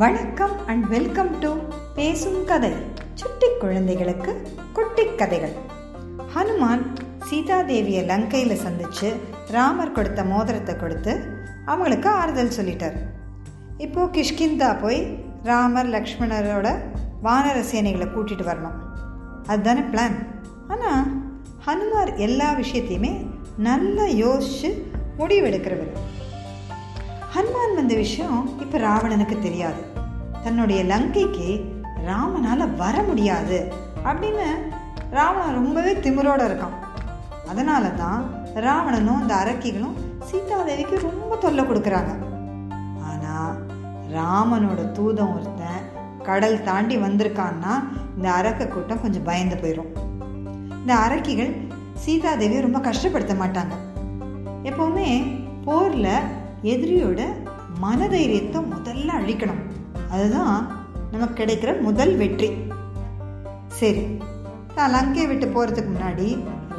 வணக்கம் and welcome to பேசும் கதை சுட்டி குழந்தைகளுக்கு குட்டி கதைகள். ஹனுமான் சீதாதேவியை லங்கையில் சந்திச்சு ராமர் கொடுத்த மோதிரத்தை கொடுத்து அவங்களுக்கு ஆறுதல் சொல்லிட்டார். இப்போ கிஷ்கிந்தா போய் ராமர் லக்ஷ்மணரோட வானர சேனைகளை கூட்டிட்டு வரணும். அதுதானே பிளான் ஆனால் ஹனுமார் எல்லா விஷயத்தையுமே நல்லா யோசிச்சு முடிவெடுக்கிறவர். ஹனுமான் வந்த விஷயம் இப்போ ராவணனுக்கு தெரியாது. தன்னுடைய லங்கைக்கு ராமனால் வர முடியாது அப்படின்னு ராவணன் ரொம்பவே திமிரோட இருக்கான். அதனால தான் ராவணனும் அந்த அரக்கிகளும் சீதாதேவிக்கு ரொம்ப தொல்லை கொடுக்குறாங்க. ஆனால் ராமனோட தூதம் ஒருத்தன் கடல் தாண்டி வந்திருக்கான்னா இந்த அரக்க கூட்டம் கொஞ்சம் பயந்து போயிடும் இந்த அரக்கிகள் சீதாதேவியை ரொம்ப கஷ்டப்படுத்த மாட்டாங்க. எப்போவுமே போரில் எதிரியோட மனதைரியத்தை முதல்ல அழிக்கணும். அதுதான் நமக்கு கிடைக்கிற முதல் வெற்றி. சரி தான் லங்கை விட்டு போகிறதுக்கு முன்னாடி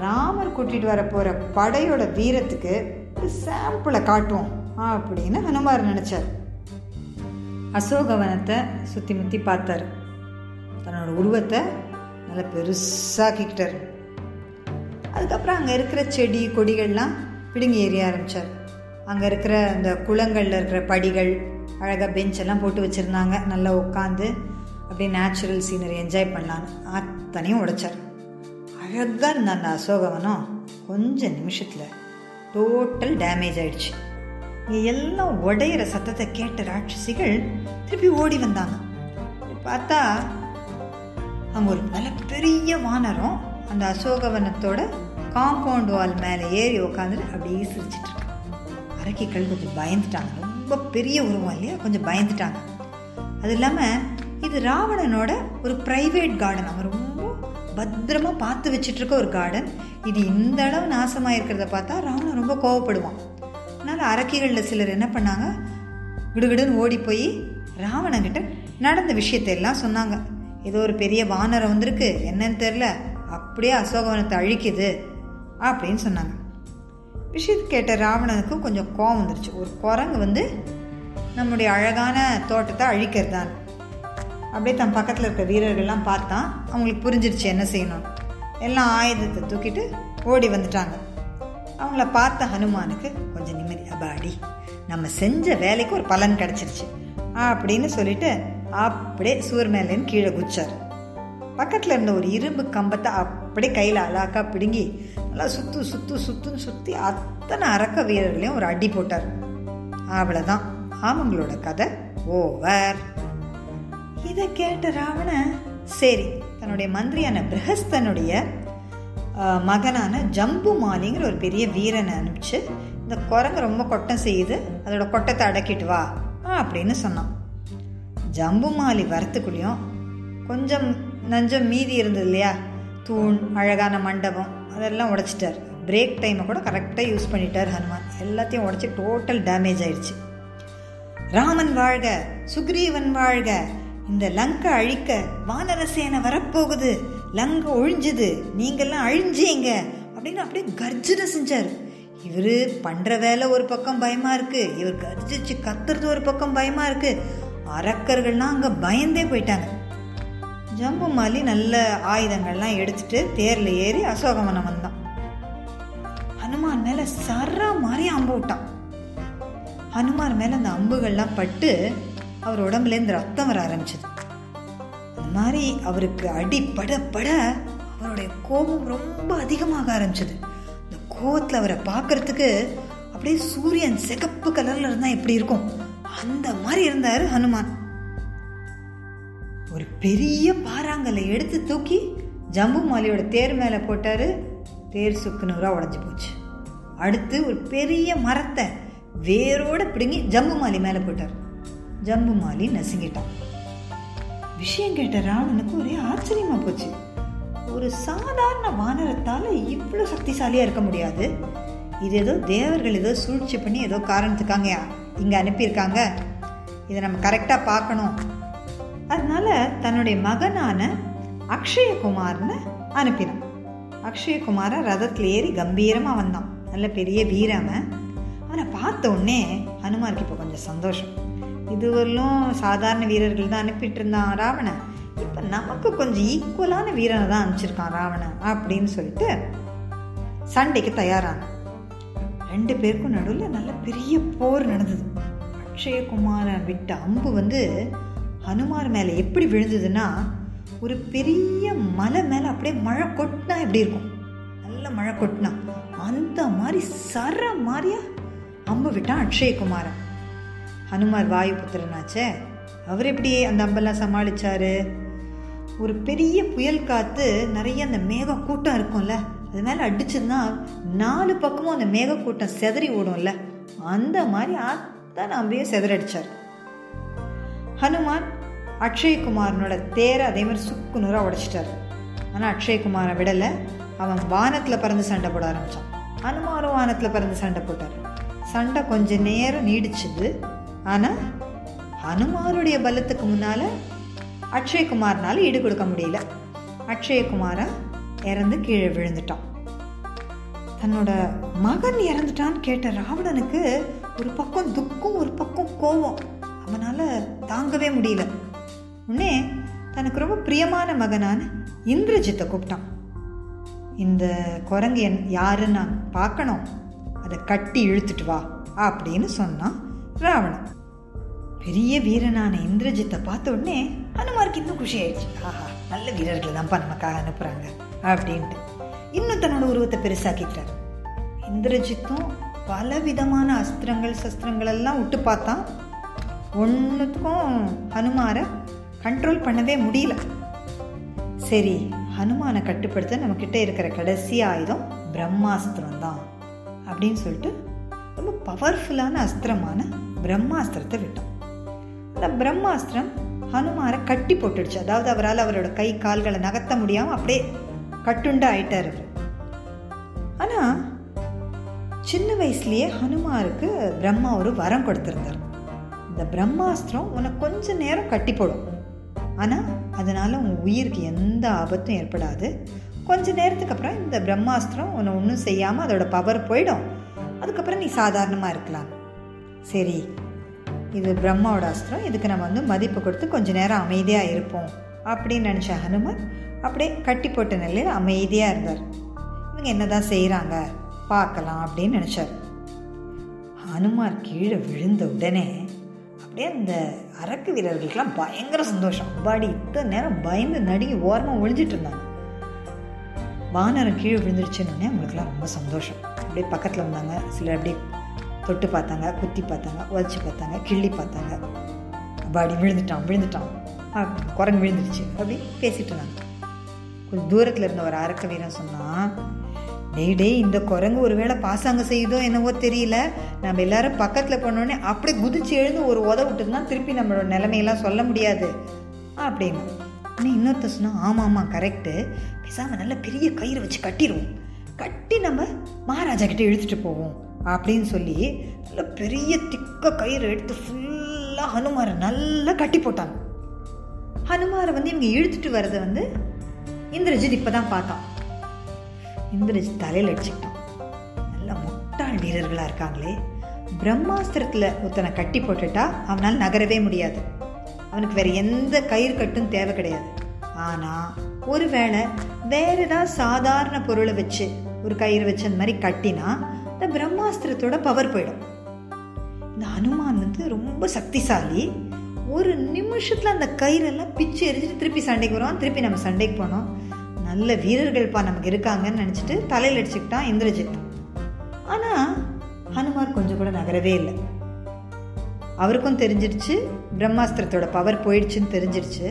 ராமர் கூட்டிகிட்டு வர போகிற படையோட வீரத்துக்கு ஒரு சாம்பிளை காட்டுவோம் அப்படின்னு ஹனுமார் நினச்சார். அசோகவனத்தை சுற்றி முற்றி பார்த்தார். தன்னோட உருவத்தை நல்லா பெருசாக்கிக்கிட்டார். அதுக்கப்புறம் அங்கே இருக்கிற செடி கொடிகள்லாம் பிடுங்கி எறிய ஆரம்பித்தார் அங்கே இருக்கிற அந்த குளங்களில் இருக்கிற படிகள் அழகாக பெஞ்ச் எல்லாம் போட்டு வச்சுருந்தாங்க. நல்லா உட்காந்து அப்படியே நேச்சுரல் சீனரி என்ஜாய் பண்ணலான்னு அத்தனையும் உடைச்சார். அழகாக இருந்த அந்த அசோகவனம் கொஞ்ச நிமிஷத்தில் டோட்டல் டேமேஜ் ஆயிடுச்சு. இங்கே எல்லாம் உடையிற சத்தத்தை கேட்ட ராட்சசிகள் திருப்பி ஓடி வந்தாங்க. பார்த்தா அங்கே ஒரு நல்ல பெரிய வானரம் அந்த அசோகவனத்தோட காம்பவுண்ட் வால் மேலே ஏறி உட்காந்துட்டு அப்படியே சிரிச்சிட்டு இருக்கு. அரக்கிகள் கொஞ்சம் பயந்துட்டாங்க. ரொம்ப பெரிய உருவம் இல்லையா? கொஞ்சம் பயந்துட்டாங்க. அது இல்லாமல் இது ராவணனோட ஒரு ப்ரைவேட் கார்டன் அவன் ரொம்ப பத்திரமா பார்த்து வச்சுட்ருக்க ஒரு கார்டன் இது இந்த அளவு நாசமாக இருக்கிறத பார்த்தா ராவணன் ரொம்ப கோவப்படுவான். அதனால் அரக்கிகளில் சிலர் என்ன பண்ணாங்க? கிடுகிடுன்னு ஓடி போய் ராவணங்கிட்ட நடந்த விஷயத்தை எல்லாம் சொன்னாங்க. ஏதோ ஒரு பெரிய வானரம் வந்திருக்கு. என்னன்னு தெரில அப்படியே அசோகவனத்தை அழிக்குது அப்படின்னு சொன்னாங்க. விஷயத்தை கேட்ட ராவணனுக்கு கொஞ்சம் கோவம் வந்துருச்சு. ஒரு குரங்கு வந்து நம்முடைய அழகான தோட்டத்தை அழிக்கிறதான் அப்படியே தன் பக்கத்தில் இருக்க வீரர்கள்லாம் பார்த்தான் அவங்களுக்கு புரிஞ்சிருச்சு என்ன செய்யணும். எல்லாம் ஆயுதத்தை தூக்கிட்டு ஓடி வந்துட்டாங்க. அவங்கள பார்த்த ஹனுமானுக்கு கொஞ்சம் நிம்மதி. அபாடி நம்ம செஞ்ச வேலைக்கு ஒரு பலன் கிடச்சிருச்சு. அப்படின்னு சொல்லிட்டு அப்படியே சூர் மேலேன்னு கீழே குச்சார் பக்கத்தில் இருந்த ஒரு இரும்பு கம்பத்தை அப்படியே கையில் அழகாக பிடுங்கி நல்லா சுத்து சுத்து சுத்துன்னு சுற்றி அத்தனை அரக்க வீரர்களையும் ஒரு அடி போட்டார். அவ்வளோதான் ஆமங்களோட கதை ஓவர். இதை கேட்ட ராவண சரி தன்னுடைய மந்திரியான பிரகஸ்தனுடைய மகனான ஜம்பு மாலிங்கிற ஒரு பெரிய வீரனை அனுப்பிச்சு இந்த குரங்கு ரொம்ப கொட்டம் செய்யுது அதோட கொட்டத்தை அடக்கிட்டு வா அப்படின்னு சொன்னான். ஜம்பு மாலி வரத்துக்குள்ளேயும் கொஞ்சம் நஞ்சம் மீதி இருந்தது இல்லையா? தூண் அழகான மண்டபம் அதெல்லாம் உடைச்சிட்டார். பிரேக் டைமை கூட கரெக்டாக யூஸ் பண்ணிட்டார் ஹனுமான். எல்லாத்தையும் உடச்சி டோட்டல் டேமேஜ் ஆயிடுச்சு ராமன் வாழ்க சுக்ரீவன் வாழ்க. இந்த லங்கை அழிக்க வானரசேனை வரப்போகுது. லங்கை ஒழிஞ்சுது. நீங்கள்லாம் அழிஞ்சீங்க. அப்படின்னு அப்படியே கர்ஜனை செஞ்சார். இவர் பண்ணுற வேலை ஒரு பக்கம் பயமாக இருக்குது இவர் கர்ஜிச்சு கத்துறது ஒரு பக்கம் பயமாக இருக்குது அரக்கர்கள்லாம் அங்கே பயந்தே போயிட்டாங்க. ஜம்பு மாலி நல்ல ஆயுதங்கள்லாம் எடுத்துட்டு தேரில் ஏறி அசோகவனம் வந்தான். ஹனுமான் மேலே சர மாதிரி அம்பு விட்டான். ஹனுமான் மேலே அந்த அம்புகள்லாம் பட்டு அவர் உடம்புலேருந்து ரத்தம் வர ஆரம்பிச்சது. அந்த மாதிரி அவருக்கு அடி பட பட அவருடைய கோபம் ரொம்ப அதிகமாக ஆரம்பிச்சது. இந்த கோபத்தில் அவரை பார்க்கறதுக்கு அப்படியே சூரியன் சிகப்பு கலரில் இருந்தால் எப்படி இருக்கும்? அந்த மாதிரி இருந்தார் ஹனுமான். பெரிய பாறாங்கல்லை எடுத்து தூக்கி ஜம்பு மாலியோட தேர் மேலே போட்டார். தேர் சுக்குநூறாக உடஞ்சி போச்சு. அடுத்து ஒரு பெரிய மரத்தை வேரோட பிடுங்கி ஜம்பு மாலி மேலே போட்டார். ஜம்பு மாலி நசுங்கிட்டான். விஷயம் கேட்ட ராவணனுக்கு ஒரே ஆச்சரியமாக போச்சு. ஒரு சாதாரண வானரத்தால் இவ்வளோ சக்திசாலியாக இருக்க முடியாது. இது ஏதோ தேவர்கள் ஏதோ சூழ்ச்சி பண்ணி ஏதோ காரணத்துக்காங்க இங்கே அனுப்பியிருக்காங்க. இதை நம்ம கரெக்டாக பார்க்கணும். அதனால தன்னுடைய மகனான அக்ஷயகுமார்னு அனுப்பினான். அக்ஷயகுமார ரதத்தில் ஏறி கம்பீரமாக வந்தான். நல்ல பெரிய வீரவன் அவனை. பார்த்த உடனே ஹனுமாருக்கு இப்போ கொஞ்சம் சந்தோஷம். இதுவரையிலும் சாதாரண வீரர்கள் தான் அனுப்பிட்டு இருந்தான் ராவணன். இப்போ நமக்கு கொஞ்சம் ஈக்குவலான வீரனை தான் அனுப்பிச்சிருக்கான் ராவணன் அப்படின்னு சொல்லிட்டு சண்டைக்கு தயாரான ரெண்டு பேருக்கும் நடுவில் நல்ல பெரிய போர் நடந்தது. அக்ஷயகுமாரை விட்ட அம்பு வந்து ஹனுமார் மேலே எப்படி விழுந்ததுன்னா ஒரு பெரிய மலை மேலே அப்படியே மழை கொட்டினா எப்படி இருக்கும்? நல்ல மழை கொட்டினா. அந்த மாதிரி சர மாதிரியா அம்பு விட்டான் அக்ஷயகுமாரன் ஹனுமார் வாயு புத்திரனாச்சே. அவர் எப்படி அந்த அம்பெல்லாம் சமாளிச்சாரு? ஒரு பெரிய புயல் காற்று நிறைய அந்த மேக கூட்டம் இருக்கும்ல அது மேலே அடிச்சதுன்னா நாலு பக்கமும் அந்த மேக கூட்டம் செதறி ஓடும்ல. அந்த மாதிரி அத்தனை அம்பையும் செதறடிச்சார். ஹனுமான் அக்ஷயகுமாரனோட தேரை அதே மாதிரி சுக்கு நூறாக உடைச்சிட்டாரு. ஆனால் அக்ஷயகுமாரை விடலை. அவன் வானத்தில் பறந்து சண்டை போட ஆரம்பித்தான் ஹனுமாரும் வானத்தில் பறந்து சண்டை போட்டார். சண்டை கொஞ்ச நேரம் நீடிச்சுது. ஆனால் ஹனுமாருடைய பலத்துக்கு முன்னால் அக்ஷயகுமார்னால ஈடு கொடுக்க முடியல. அக்ஷயகுமாரை இறந்து கீழே விழுந்துட்டான். தன்னோட மகன் இறந்துட்டான்னு கேட்ட ராவணனுக்கு ஒரு பக்கம் துக்கம் ஒரு பக்கம் கோபம். அவனால் தாங்கவே முடியல. உடனே தனக்கு ரொம்ப பிரியமான மகனான இந்திரஜித்தை கூப்பிட்டான். இந்த குரங்கு என் யாருன்னு நான் பார்க்கணும். அதை கட்டி இழுத்துட்டு வா அப்படின்னு சொன்னான் ராவணன். பெரிய வீரனான இந்திரஜித்தை பார்த்த உடனே ஹனுமாருக்கு இன்னும் குஷி ஆயிடுச்சு. ஆஹா நல்ல வீரர்கள் தான்ப்பா நமக்காக அனுப்புகிறாங்க அப்படின்ட்டு. இன்னும் தன்னோட உருவத்தை பெருசாக்கிட்டார் இந்திரஜித்தும் பல விதமான அஸ்திரங்கள் சஸ்திரங்கள் எல்லாம் விட்டு பார்த்தான். ஒன்றுத்துக்கும் ஹனுமாரை கண்ட்ரோல் பண்ணவே முடியல. சரி ஹனுமானை கட்டுப்படுத்த நம்மக்கிட்ட இருக்கிற கடைசி ஆயுதம் பிரம்மாஸ்திரம் தான் அப்படின்னு சொல்லிட்டு ரொம்ப பவர்ஃபுல்லான அஸ்திரமான பிரம்மாஸ்திரத்தை விட்டோம். அந்த பிரம்மாஸ்திரம் ஹனுமாரை கட்டி போட்டுடுச்சு. அதாவது அவரால் அவரோட கை கால்களை நகர்த்த முடியாமல் அப்படியே கட்டுண்டு ஆயிட்டார் அவர். ஆனால் சின்ன வயசுலேயே ஹனுமாருக்கு பிரம்மா ஒரு வரம் கொடுத்துருந்தார். இந்த பிரம்மாஸ்திரம் உனக்கு கொஞ்ச நேரம் கட்டி போடும். ஆனால் அதனால் உன் உயிருக்கு எந்த ஆபத்தும் ஏற்படாது. கொஞ்ச நேரத்துக்கு அப்புறம் இந்த பிரம்மாஸ்திரம் உன்னை ஒன்றும் செய்யாமல் அதோட பவர் போயிடும். அதுக்கப்புறம் நீ சாதாரணமாக இருக்கலாம். சரி இது பிரம்மாவோட அஸ்திரம். இதுக்கு நம்ம வந்து மதிப்பு கொடுத்து கொஞ்ச நேரம் அமைதியாக இருப்போம் அப்படின்னு நினச்ச ஹனுமன் அப்படியே கட்டி போட்ட நிலையில் அமைதியாக இருந்தார். இவங்க என்னதான் செய்கிறாங்க பார்க்கலாம் அப்படின்னு நினச்சார். ஹனுமார் கீழே விழுந்த உடனே அப்படியே அந்த அரக்கு வீரர்களுக்கெல்லாம் பயங்கர சந்தோஷம். அப்பாடி இத்தனை நேரம் பயந்து நடுங்கி ஓரமாக ஒழிஞ்சிட்டு இருந்தாங்க. வானரம் கீழே விழுந்துருச்சுன்னு அவங்களுக்குலாம் ரொம்ப சந்தோஷம். அப்படியே பக்கத்தில் வந்தாங்க. சிலர் அப்படியே தொட்டு பார்த்தாங்க குத்தி பார்த்தாங்க உதச்சி பார்த்தாங்க கிள்ளி பார்த்தாங்க. அப்பாடி விழுந்துட்டான் விழுந்துட்டான். குரங்கு விழுந்துருச்சு. அப்படி பேசிட்டு இருந்தாங்க. கொஞ்சம் தூரத்தில் இருந்த ஒரு அரக்க வீரன் சொன்னால் டெய் டேய் இந்த குரங்கு ஒருவேளை பாசாங்க செய்யுதோ என்னவோ தெரியல. நம்ம எல்லாரும் பக்கத்தில் போனோடனே அப்படியே குதிச்சு எழுந்து ஒரு உத விட்டுருந்தா திருப்பி நம்மளோட நிலைமையெல்லாம் சொல்ல முடியாது. அப்படின்னு. ஆனால் இன்னொருத்த சொன்னால் ஆமாம் ஆமாம் கரெக்டு பேசாமல் நல்ல பெரிய கயிறு வச்சு கட்டிடுவோம். கட்டி நம்ம மகாராஜா கிட்டே இழுத்துட்டு போவோம். அப்படின்னு சொல்லி நல்ல பெரிய திக்க கயிறு எடுத்து ஃபுல்லாக ஹனுமாரை நல்லா கட்டி போட்டாங்க. ஹனுமாரை வந்து இவங்க இழுத்துட்டு வர்றதை வந்து இந்திரஜித் இப்போ தான் பார்த்தான். இந்திரஜித் தலையில் அடிச்சுக்கிட்டான் நல்ல முட்டாள் வீரர்களாக இருக்காங்களே. பிரம்மாஸ்திரத்தில் ஒருத்தனை கட்டி போட்டுட்டா அவனால் நகரவே முடியாது. அவனுக்கு வேறு எந்த கயிறு கட்டும் தேவை கிடையாது. ஆனால் ஒருவேளை வேற ஏதாவது சாதாரண பொருளை வச்சு ஒரு கயிறு வச்சு அந்த மாதிரி கட்டினா இந்த பிரம்மாஸ்திரத்தோட பவர் போயிடும். இந்த ஹனுமான் வந்து ரொம்ப சக்திசாலி. ஒரு நிமிஷத்தில் அந்த கயிறெல்லாம் பிச்சு எரிஞ்சிட்டு திருப்பி சண்டைக்கு வருவான். திருப்பி நம்ம சண்டைக்கு போனோம். நல்ல வீரர்கள்ப்பா நமக்கு இருக்காங்கன்னு நினச்சிட்டு தலையில் அடிச்சுக்கிட்டான் இந்திரஜித். ஆனால் ஹனுமார் கொஞ்சம் கூட நகரவே இல்லை. அவருக்கும் தெரிஞ்சிடுச்சு பிரம்மாஸ்திரத்தோட பவர் போயிடுச்சுன்னு தெரிஞ்சிடுச்சு.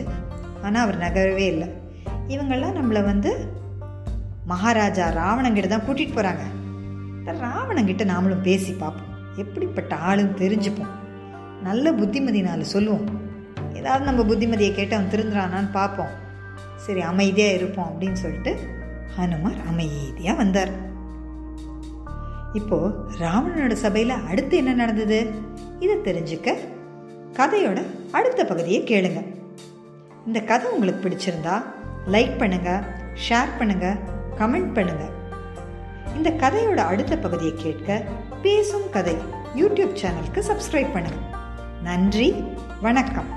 ஆனால் அவர் நகரவே இல்லை. இவங்கெல்லாம் நம்மளை வந்து மகாராஜா ராவணங்கிட்ட தான் கூட்டிகிட்டு போகிறாங்க ராவணங்கிட்ட நாமளும் பேசி பார்ப்போம். எப்படிப்பட்ட ஆளுன்னு தெரிஞ்சுப்போம். நல்ல புத்திமதி நாள் சொல்லுவோம். ஏதாவது நம்ம புத்திமதியை கேட்டு அவன் திருந்துறானான்னு பார்ப்போம். சரி அமைதியாக இருப்போம் அப்படின்னு சொல்லிட்டு ஹனுமார் அமைதியாக வந்தார். இப்போ ராவணனோட சபையில் அடுத்து என்ன நடந்தது? இதை தெரிஞ்சுக்க கதையோட அடுத்த பகுதியை கேளுங்க. இந்த கதை உங்களுக்கு பிடிச்சிருந்தா லைக் பண்ணுங்க ஷேர் பண்ணுங்க கமெண்ட் பண்ணுங்க. இந்த கதையோட அடுத்த பகுதியை கேட்க பேசும் கதை யூடியூப் சேனலுக்கு சப்ஸ்கிரைப் பண்ணுங்க. நன்றி வணக்கம்.